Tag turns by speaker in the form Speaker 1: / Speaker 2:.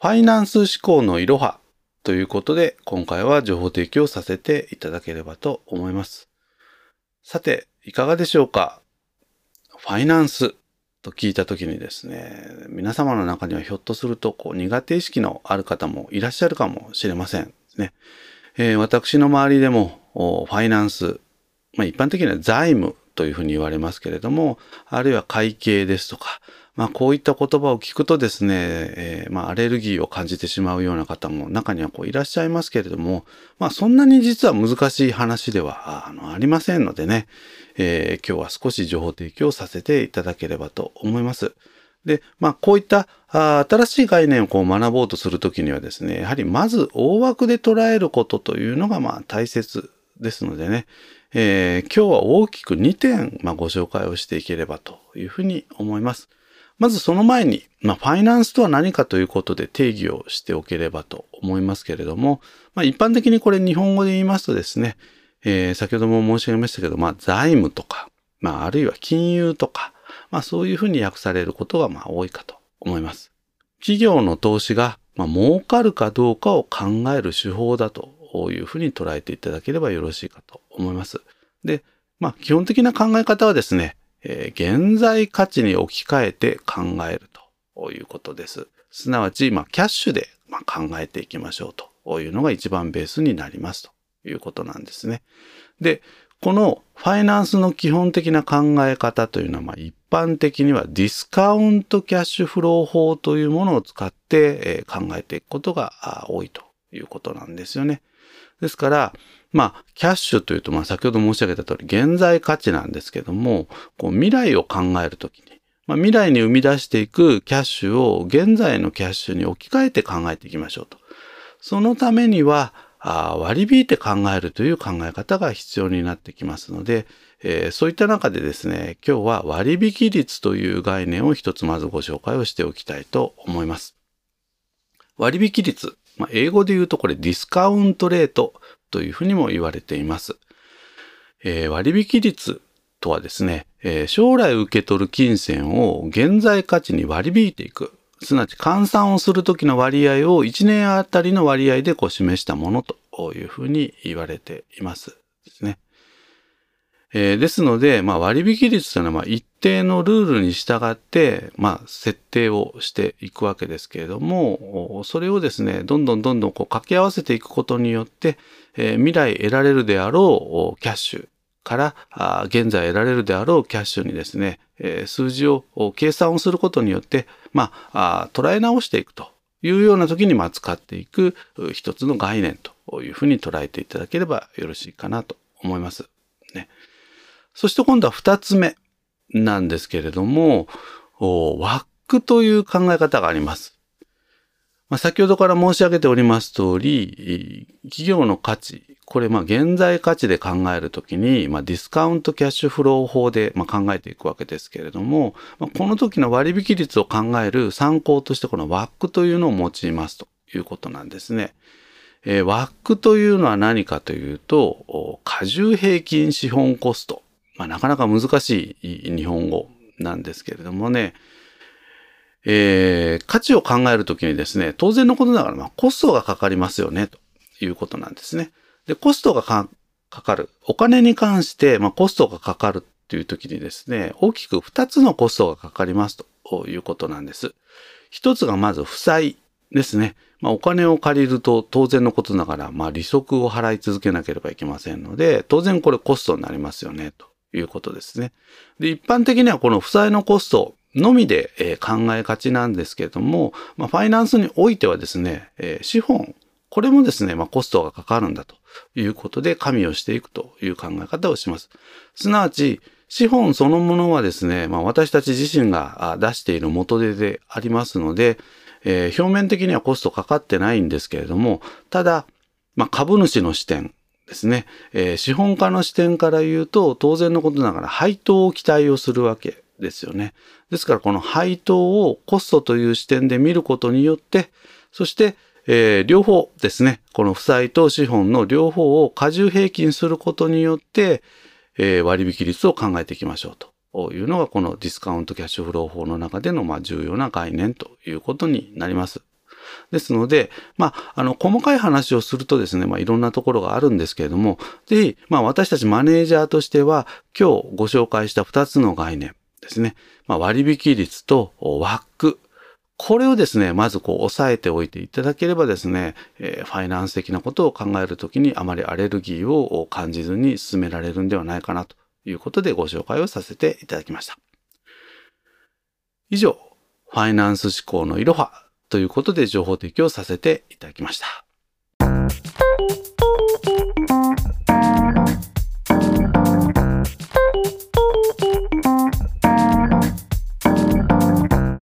Speaker 1: ファイナンス思考のいろはということで、今回は情報提供させていただければと思います。さて、いかがでしょうか？ファイナンスと聞いたときにですね、皆様の中にはひょっとするとこう苦手意識のある方もいらっしゃるかもしれませんね。えー、私の周りでもファイナンス、まあ、一般的には財務というふうに言われますけれども、あるいは会計ですとか、まあ、こういった言葉を聞くとですね、えー、まあ、アレルギーを感じてしまうような方も中にはこういらっしゃいますけれども、まあ、そんなに実は難しい話ではあのありませんのでね、えー、今日は少し情報提供させていただければと思います。で、まあ、こういったあ新しい概念をこう学ぼうとするときにはですね、やはりまず大枠で捉えることというのがまあ大切ですのでね、えー、今日は大きく2点、まあ、ご紹介をしていければというふうに思います。まずその前に、まあ、ファイナンスとは何かということで定義をしておければと思いますけれども、まあ、一般的にこれ日本語で言いますとですね、えー、先ほども申し上げましたけど、まあ、財務とか、まあ、あるいは金融とか、まあ、そういうふうに訳されることがまあ多いかと思います。企業の投資が、まあ、儲かるかどうかを考える手法だというふうに捉えていただければよろしいかと思います。で、まあ、基本的な考え方はですね、えー、現在価値に置き換えて考えるということです。すなわち、まあ、キャッシュで考えていきましょうというのが一番ベースになりますということなんですね。で、このファイナンスの基本的な考え方というのは、まあ、一般的にはディスカウントキャッシュフロー法というものを使って考えていくことが多いということなんですよね。ですから、まあ、キャッシュというと、まあ、先ほど申し上げた通り、現在価値なんですけども、こう未来を考えるときに、まあ、未来に生み出していくキャッシュを現在のキャッシュに置き換えて考えていきましょうと。そのためには、あ割り引いて考えるという考え方が必要になってきますので、えー、そういった中でですね、今日は割引率という概念を一つまずご紹介をしておきたいと思います。割引率。まあ、英語で言うとこれディスカウントレートというふうにも言われています。えー、割引率とはですね、えー、将来受け取る金銭を現在価値に割り引いていく。すなわち換算をするときの割合を1年あたりの割合でこう示したものというふうに言われています。ですね。えー、ですので、まあ、割引率というのは一定のルールに従って、まあ、設定をしていくわけですけれども、それをですね、どんどんどんどんこう掛け合わせていくことによって、えー、未来得られるであろうキャッシュからあ現在得られるであろうキャッシュにですね、えー、数字を計算をすることによって、まあ、捉え直していくというような時に、まあ、使っていく一つの概念というふうに捉えていただければよろしいかなと思います。ね。そして今度は二つ目なんですけれども、ワックという考え方があります。まあ、先ほどから申し上げております通り、企業の価値、これまあ現在価値で考えるときに、まあ、ディスカウントキャッシュフロー法でまあ考えていくわけですけれども、まあ、この時の割引率を考える参考としてこのワックというのを用いますということなんですね。えー、ワックというのは何かというと、過重平均資本コストまあ、なかなか難しい日本語なんですけれどもね、えー、価値を考えるときにですね、当然のことながら、まあ、コストがかかりますよね、ということなんですね。で、コストがかかる。お金に関して、まあ、コストがかかるっていうときにですね、大きく2つのコストがかかりますということなんです。一つがまず負債ですね。まあ、お金を借りると当然のことながら、まあ、利息を払い続けなければいけませんので、当然これコストになりますよね、ということですね。で、一般的にはこの負債のコストのみで、え、考えがちなんですけれども、まあ、ファイナンスにおいてはですね、え、資本、これもですね、まあ、コストがかかるんだということで加味をしていくという考え方をします。すなわち、資本そのものはですね、まあ、私たち自身が出している元手でありますので、えー、表面的にはコストかかってないんですけれども、ただ、まあ、株主の視点、ですね、えー、資本家の視点から言うと、当然のことながら配当を期待をするわけですよね。ですから、この配当をコストという視点で見ることによって、そして、えー、両方ですね、この負債と資本の両方を過重平均することによって、えー、割引率を考えていきましょうというのが、このディスカウントキャッシュフロー法の中でのまあ重要な概念ということになります。ですので、まあ、あの、細かい話をするとですね、まあ、いろんなところがあるんですけれども、ぜひ、まあ、私たちマネージャーとしては、今日ご紹介した2つの概念ですね、まあ、割引率とワック、これをですね、まずこう押さえておいていただければですね、えー、ファイナンス的なことを考えるときにあまりアレルギーを感じずに進められるんではないかなということでご紹介をさせていただきました。以上、ファイナンス思考のいろはということで情報提供させていただきました。